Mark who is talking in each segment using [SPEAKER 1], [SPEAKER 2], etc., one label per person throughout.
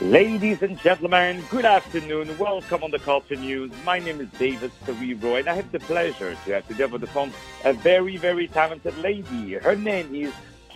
[SPEAKER 1] Ladies and gentlemen, good afternoon. Welcome on the Culture News. My name is David Serero, and I have the pleasure to have today on the phone a very, very talented lady. Her name is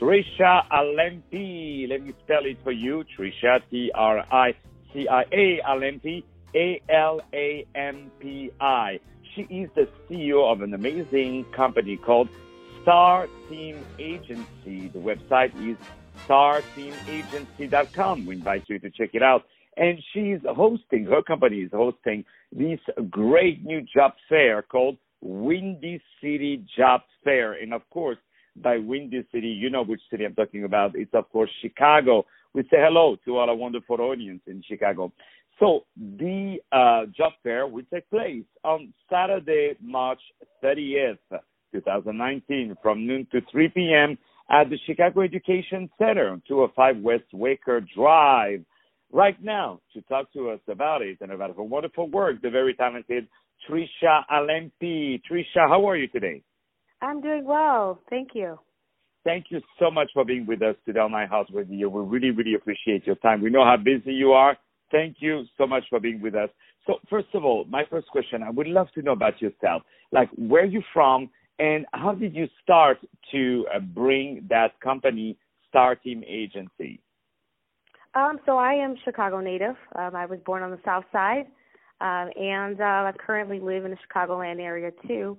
[SPEAKER 1] Tricia Alampi. Let me spell it for you. Tricia, T-R-I-C-I-A, Alampi, A-L-A-M-P-I. She is the CEO of an amazing company called Star Team Agency. The website is starteamagency.com. We invite you to check it out. And she's hosting, her company is hosting this great new job fair called Windy City Job Fair. And of course, by Windy City, you know which city I'm talking about. It's of course Chicago. We say hello to our wonderful audience in Chicago. So the uh, job fair will take place on Saturday, March 30th, 2019, from noon to 3 p.m at the Chicago Education Center, 205 West Wacker Drive. Right now, to talk to us about it and about her wonderful work, the very talented Tricia Alampi. Tricia, how are you today?
[SPEAKER 2] I'm doing well. Thank you.
[SPEAKER 1] Thank you so much for being with us today on my house with you. We really, really appreciate your time. We know how busy you are. Thank you so much for being with us. So, first of all, my first question, I would love to know about yourself. Like, where are you from and how did you start to uh, bring that company, Star Team Agency?
[SPEAKER 2] Um, so I am Chicago native. Um, I was born on the South Side, um, and uh, I currently live in the Chicagoland area too.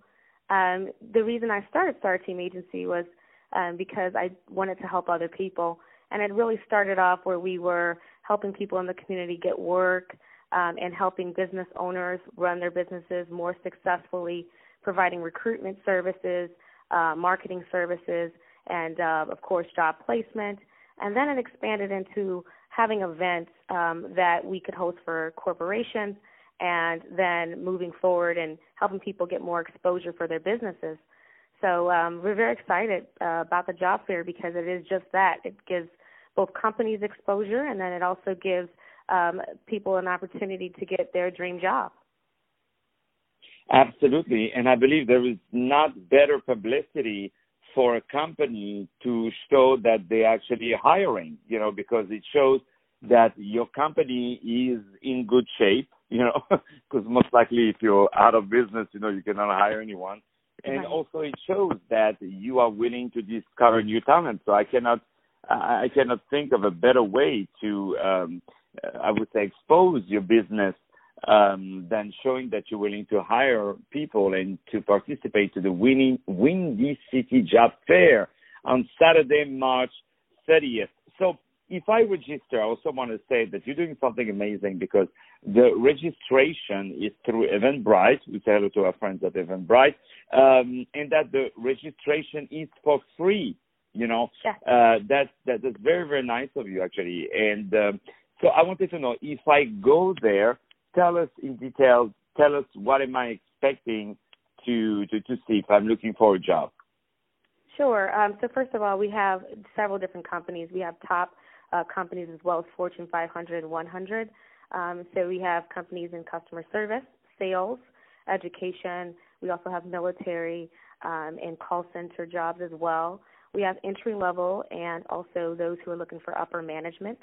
[SPEAKER 2] Um, the reason I started Star Team Agency was um, because I wanted to help other people, and it really started off where we were helping people in the community get work um, and helping business owners run their businesses more successfully providing recruitment services, uh, marketing services, and uh, of course job placement. And then it expanded into having events um, that we could host for corporations, and then moving forward and helping people get more exposure for their businesses. So um, we're very excited uh, about the job fair because it is just that. It gives both companies exposure, and then it also gives um, people an opportunity to get their dream job.
[SPEAKER 1] Absolutely. And I believe there is not better publicity for a company to show that they actually are hiring, you know, because it shows that your company is in good shape, you know, because most likely if you're out of business, you know, you cannot hire anyone. And right. also it shows that you are willing to discover new talent. So I cannot, I cannot think of a better way to, um, I would say, expose your business um, than showing that you're willing to hire people and to participate to the winning Windy City Job Fair on Saturday, March 30th. So if I register, I also want to say that you're doing something amazing because the registration is through Eventbrite. We say hello to our friends at Eventbrite, um, and that the registration is for free. You know,
[SPEAKER 2] yeah.
[SPEAKER 1] uh, that that is very very nice of you actually. And um, so I wanted to know if I go there, tell us in detail. Tell us what am I expecting to to, to see if I'm looking for a job.
[SPEAKER 2] Sure. Um, so first of all, we have several different companies. We have top uh, companies as well as Fortune 500 and 100. Um, so we have companies in customer service, sales, education. We also have military um, and call center jobs as well. We have entry level and also those who are looking for upper management.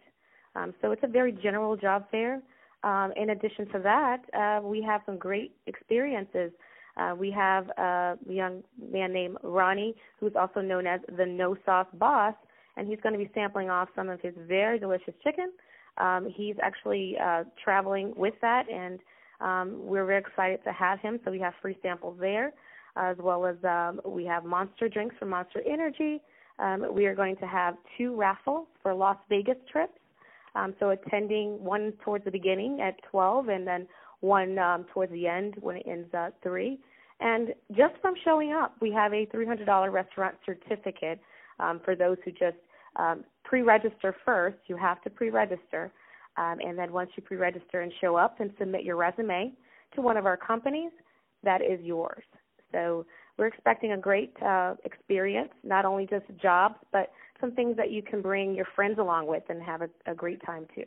[SPEAKER 2] Um, so it's a very general job fair. Um, in addition to that, uh, we have some great experiences. Uh, we have a young man named Ronnie, who's also known as the No Sauce Boss, and he's going to be sampling off some of his very delicious chicken. Um, he's actually uh, traveling with that, and um, we're very excited to have him. So we have free samples there, as well as um, we have Monster drinks from Monster Energy. Um, we are going to have two raffles for Las Vegas trips. Um, so attending one towards the beginning at 12 and then one um, towards the end when it ends at 3. And just from showing up, we have a $300 restaurant certificate um, for those who just um, pre-register first. You have to pre-register. Um, and then once you pre-register and show up and submit your resume to one of our companies, that is yours. So we're expecting a great uh, experience, not only just jobs, but some things that you can bring your friends along with and have a, a great time too.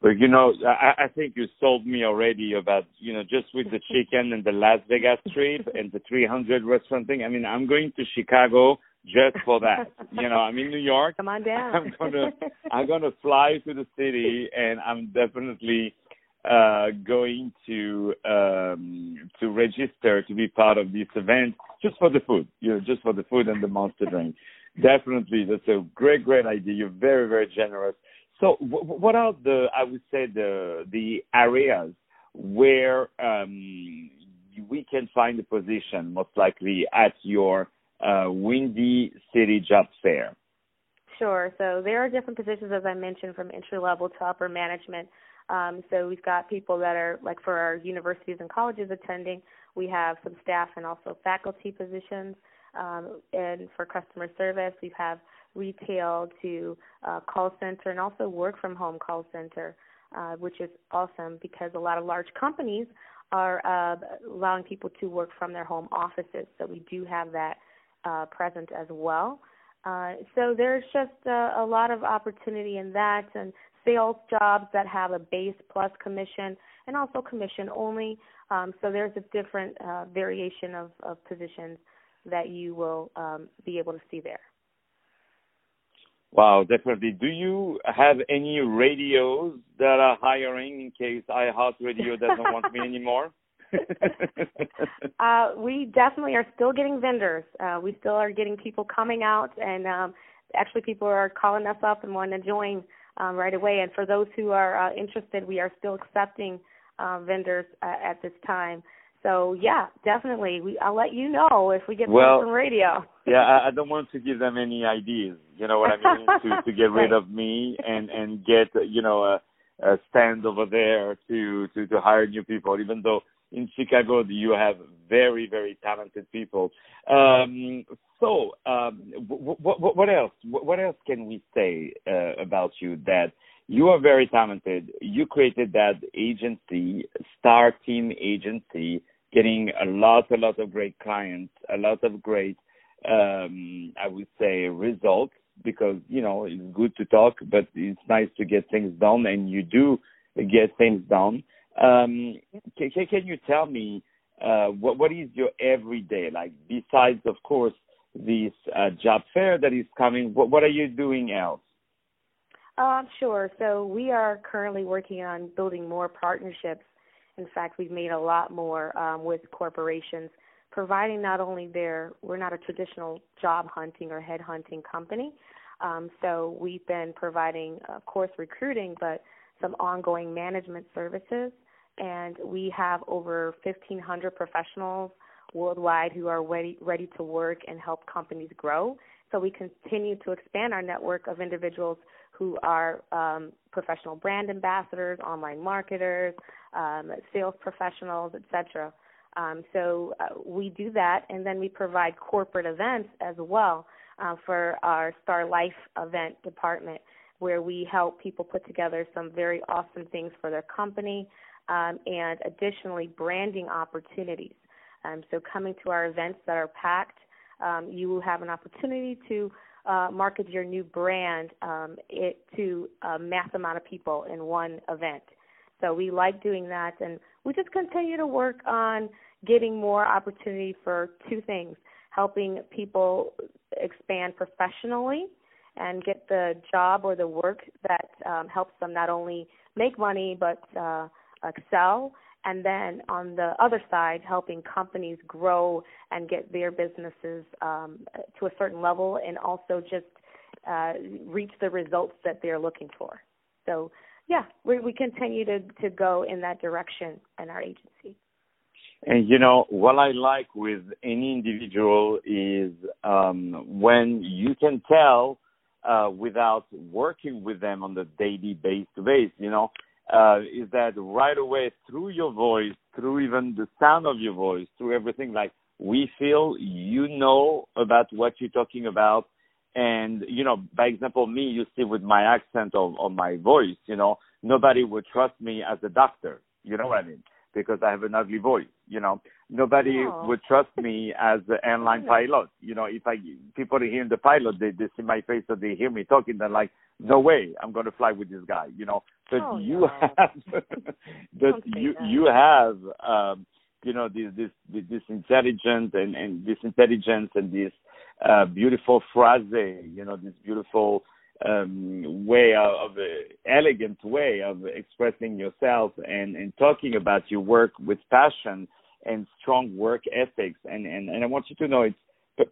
[SPEAKER 1] But you know, I, I think you sold me already about you know just with the chicken and the Las Vegas trip and the 300 restaurant thing. I mean, I'm going to Chicago just for that. you know, I'm in New York.
[SPEAKER 2] Come on down.
[SPEAKER 1] I'm gonna I'm gonna fly to the city, and I'm definitely uh, going to um, to register to be part of this event just for the food. You know, just for the food and the monster drink. Definitely, that's a great, great idea. You're very, very generous. So, w- what are the I would say the the areas where um, we can find a position most likely at your uh, Windy City Job Fair?
[SPEAKER 2] Sure. So there are different positions, as I mentioned, from entry level to upper management. Um, so we've got people that are like for our universities and colleges attending. We have some staff and also faculty positions. Um, and for customer service, we have retail to uh, call center and also work from home call center, uh, which is awesome because a lot of large companies are uh, allowing people to work from their home offices. So we do have that uh, present as well. Uh, so there's just a, a lot of opportunity in that and sales jobs that have a base plus commission and also commission only. Um, so there's a different uh, variation of, of positions that you will um, be able to see there.
[SPEAKER 1] Wow, definitely. Do you have any radios that are hiring in case iHeartRadio doesn't want me anymore?
[SPEAKER 2] uh, we definitely are still getting vendors. Uh, we still are getting people coming out, and um, actually, people are calling us up and wanting to join um, right away. And for those who are uh, interested, we are still accepting uh, vendors uh, at this time. So yeah, definitely. We I'll let you know if we get
[SPEAKER 1] well,
[SPEAKER 2] from radio.
[SPEAKER 1] yeah, I, I don't want to give them any ideas. You know what I mean? to to get rid of me and and get you know a, a stand over there to to to hire new people. Even though in Chicago you have very very talented people. Um, so um, what what else? What else can we say uh, about you that? You are very talented. You created that agency, Star Team Agency, getting a lot, a lot of great clients, a lot of great, um, I would say, results because, you know, it's good to talk, but it's nice to get things done and you do get things done. Um, can, can you tell me, uh, what, what is your everyday like besides, of course, this uh, job fair that is coming? What, what are you doing else?
[SPEAKER 2] Uh, sure. So we are currently working on building more partnerships in fact, we've made a lot more um, with corporations, providing not only their, we're not a traditional job hunting or head hunting company. Um, so we've been providing, of course, recruiting, but some ongoing management services. And we have over 1,500 professionals worldwide who are ready, ready to work and help companies grow. So we continue to expand our network of individuals who are um, professional brand ambassadors, online marketers, um, sales professionals, etc. Um, so uh, we do that, and then we provide corporate events as well uh, for our Star Life event department, where we help people put together some very awesome things for their company, um, and additionally branding opportunities. Um, so coming to our events that are packed, um, you will have an opportunity to uh, market your new brand um, it to a mass amount of people in one event. So we like doing that, and we just continue to work on getting more opportunity for two things: helping people expand professionally and get the job or the work that um, helps them not only make money but uh, excel, and then on the other side, helping companies grow and get their businesses um, to a certain level, and also just uh, reach the results that they're looking for. So, yeah, we, we continue to, to go in that direction in our agency.
[SPEAKER 1] And you know what I like with any individual is um, when you can tell uh, without working with them on the daily base to base. You know, uh, is that right away through your voice, through even the sound of your voice, through everything, like we feel you know about what you're talking about. And, you know, by example, me, you see with my accent of, of my voice, you know, nobody would trust me as a doctor. You know what I mean? Because I have an ugly voice, you know. Nobody
[SPEAKER 2] oh.
[SPEAKER 1] would trust me as an airline pilot. You know, if I people hear the pilot, they, they see my face or they hear me talking, they're like, no way, I'm going to fly with this guy. You know, but
[SPEAKER 2] oh,
[SPEAKER 1] you
[SPEAKER 2] no.
[SPEAKER 1] have, but you
[SPEAKER 2] that.
[SPEAKER 1] you have, um, you know, this this this intelligence and and this intelligence and this uh, beautiful phrase, you know, this beautiful um, way of, of uh, elegant way of expressing yourself and, and talking about your work with passion and strong work ethics. And, and, and I want you to know it's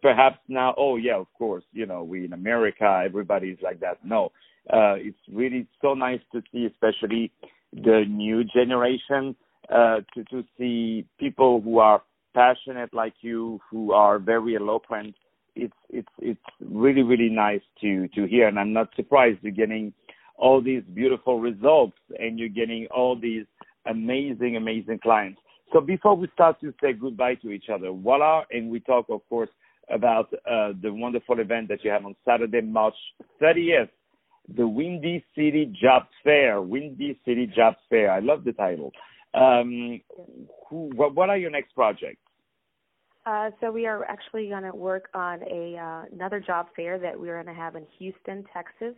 [SPEAKER 1] perhaps now, oh yeah, of course, you know, we in America, everybody's like that. No, uh, it's really so nice to see, especially the new generation, uh, to, to see people who are passionate like you, who are very eloquent, it's it's it's really really nice to to hear, and I'm not surprised you're getting all these beautiful results and you're getting all these amazing amazing clients. So before we start to say goodbye to each other, voila, and we talk of course about uh, the wonderful event that you have on Saturday, March 30th, the Windy City Job Fair. Windy City Job Fair. I love the title. Um, who, what, what are your next projects?
[SPEAKER 2] Uh, so we are actually going to work on a uh, another job fair that we're going to have in Houston, Texas.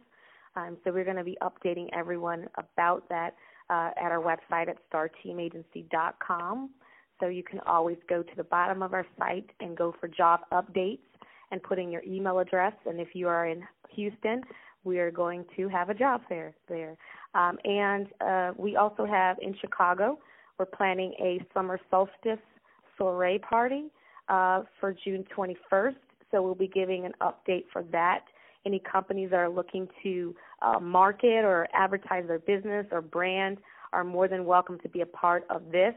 [SPEAKER 2] Um, so we're going to be updating everyone about that uh, at our website at starteamagency.com. So you can always go to the bottom of our site and go for job updates and put in your email address. And if you are in Houston, we are going to have a job fair there. Um, and uh, we also have in Chicago, we're planning a summer solstice soiree party uh, for June 21st. So we'll be giving an update for that. Any companies that are looking to uh, market or advertise their business or brand are more than welcome to be a part of this.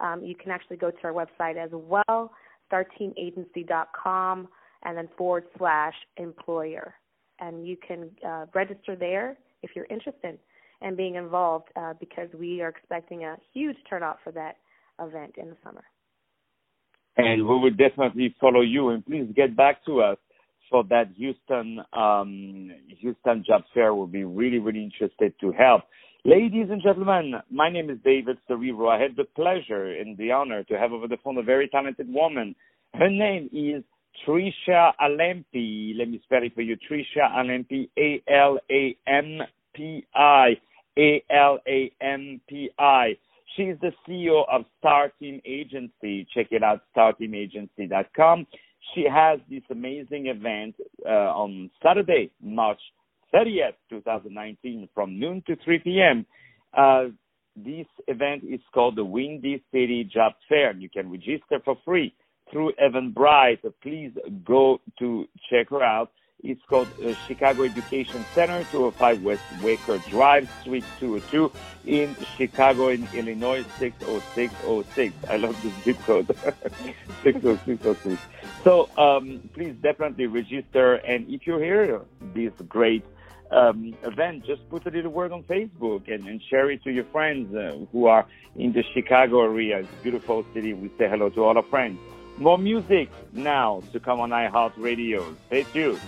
[SPEAKER 2] Um, you can actually go to our website as well, starteamagency.com, and then forward slash employer. And you can uh, register there if you're interested in being involved uh, because we are expecting a huge turnout for that event in the summer
[SPEAKER 1] and we will definitely follow you. And please get back to us so that Houston um, Houston job fair. We'll be really really interested to help. Ladies and gentlemen, my name is David Serero. I had the pleasure and the honor to have over the phone a very talented woman. Her name is Tricia Alampi. Let me spell it for you. Tricia Alampi, A L A M P I, A L A M P I. She is the CEO of Star Team Agency. Check it out, starteamagency.com. She has this amazing event uh, on Saturday, March 30th, 2019, from noon to 3 p.m. Uh, this event is called the Windy City Job Fair. You can register for free through Eventbrite. Please go to check her out. It's called uh, Chicago Education Center, 205 West Wacker Drive, Suite 202 in Chicago, in Illinois, 60606. I love this zip code, 60606. So um, please definitely register. And if you hear this great um, event, just put a little word on Facebook and, and share it to your friends uh, who are in the Chicago area. It's a beautiful city. We say hello to all our friends. More music now to come on iHeartRadio. Stay tuned.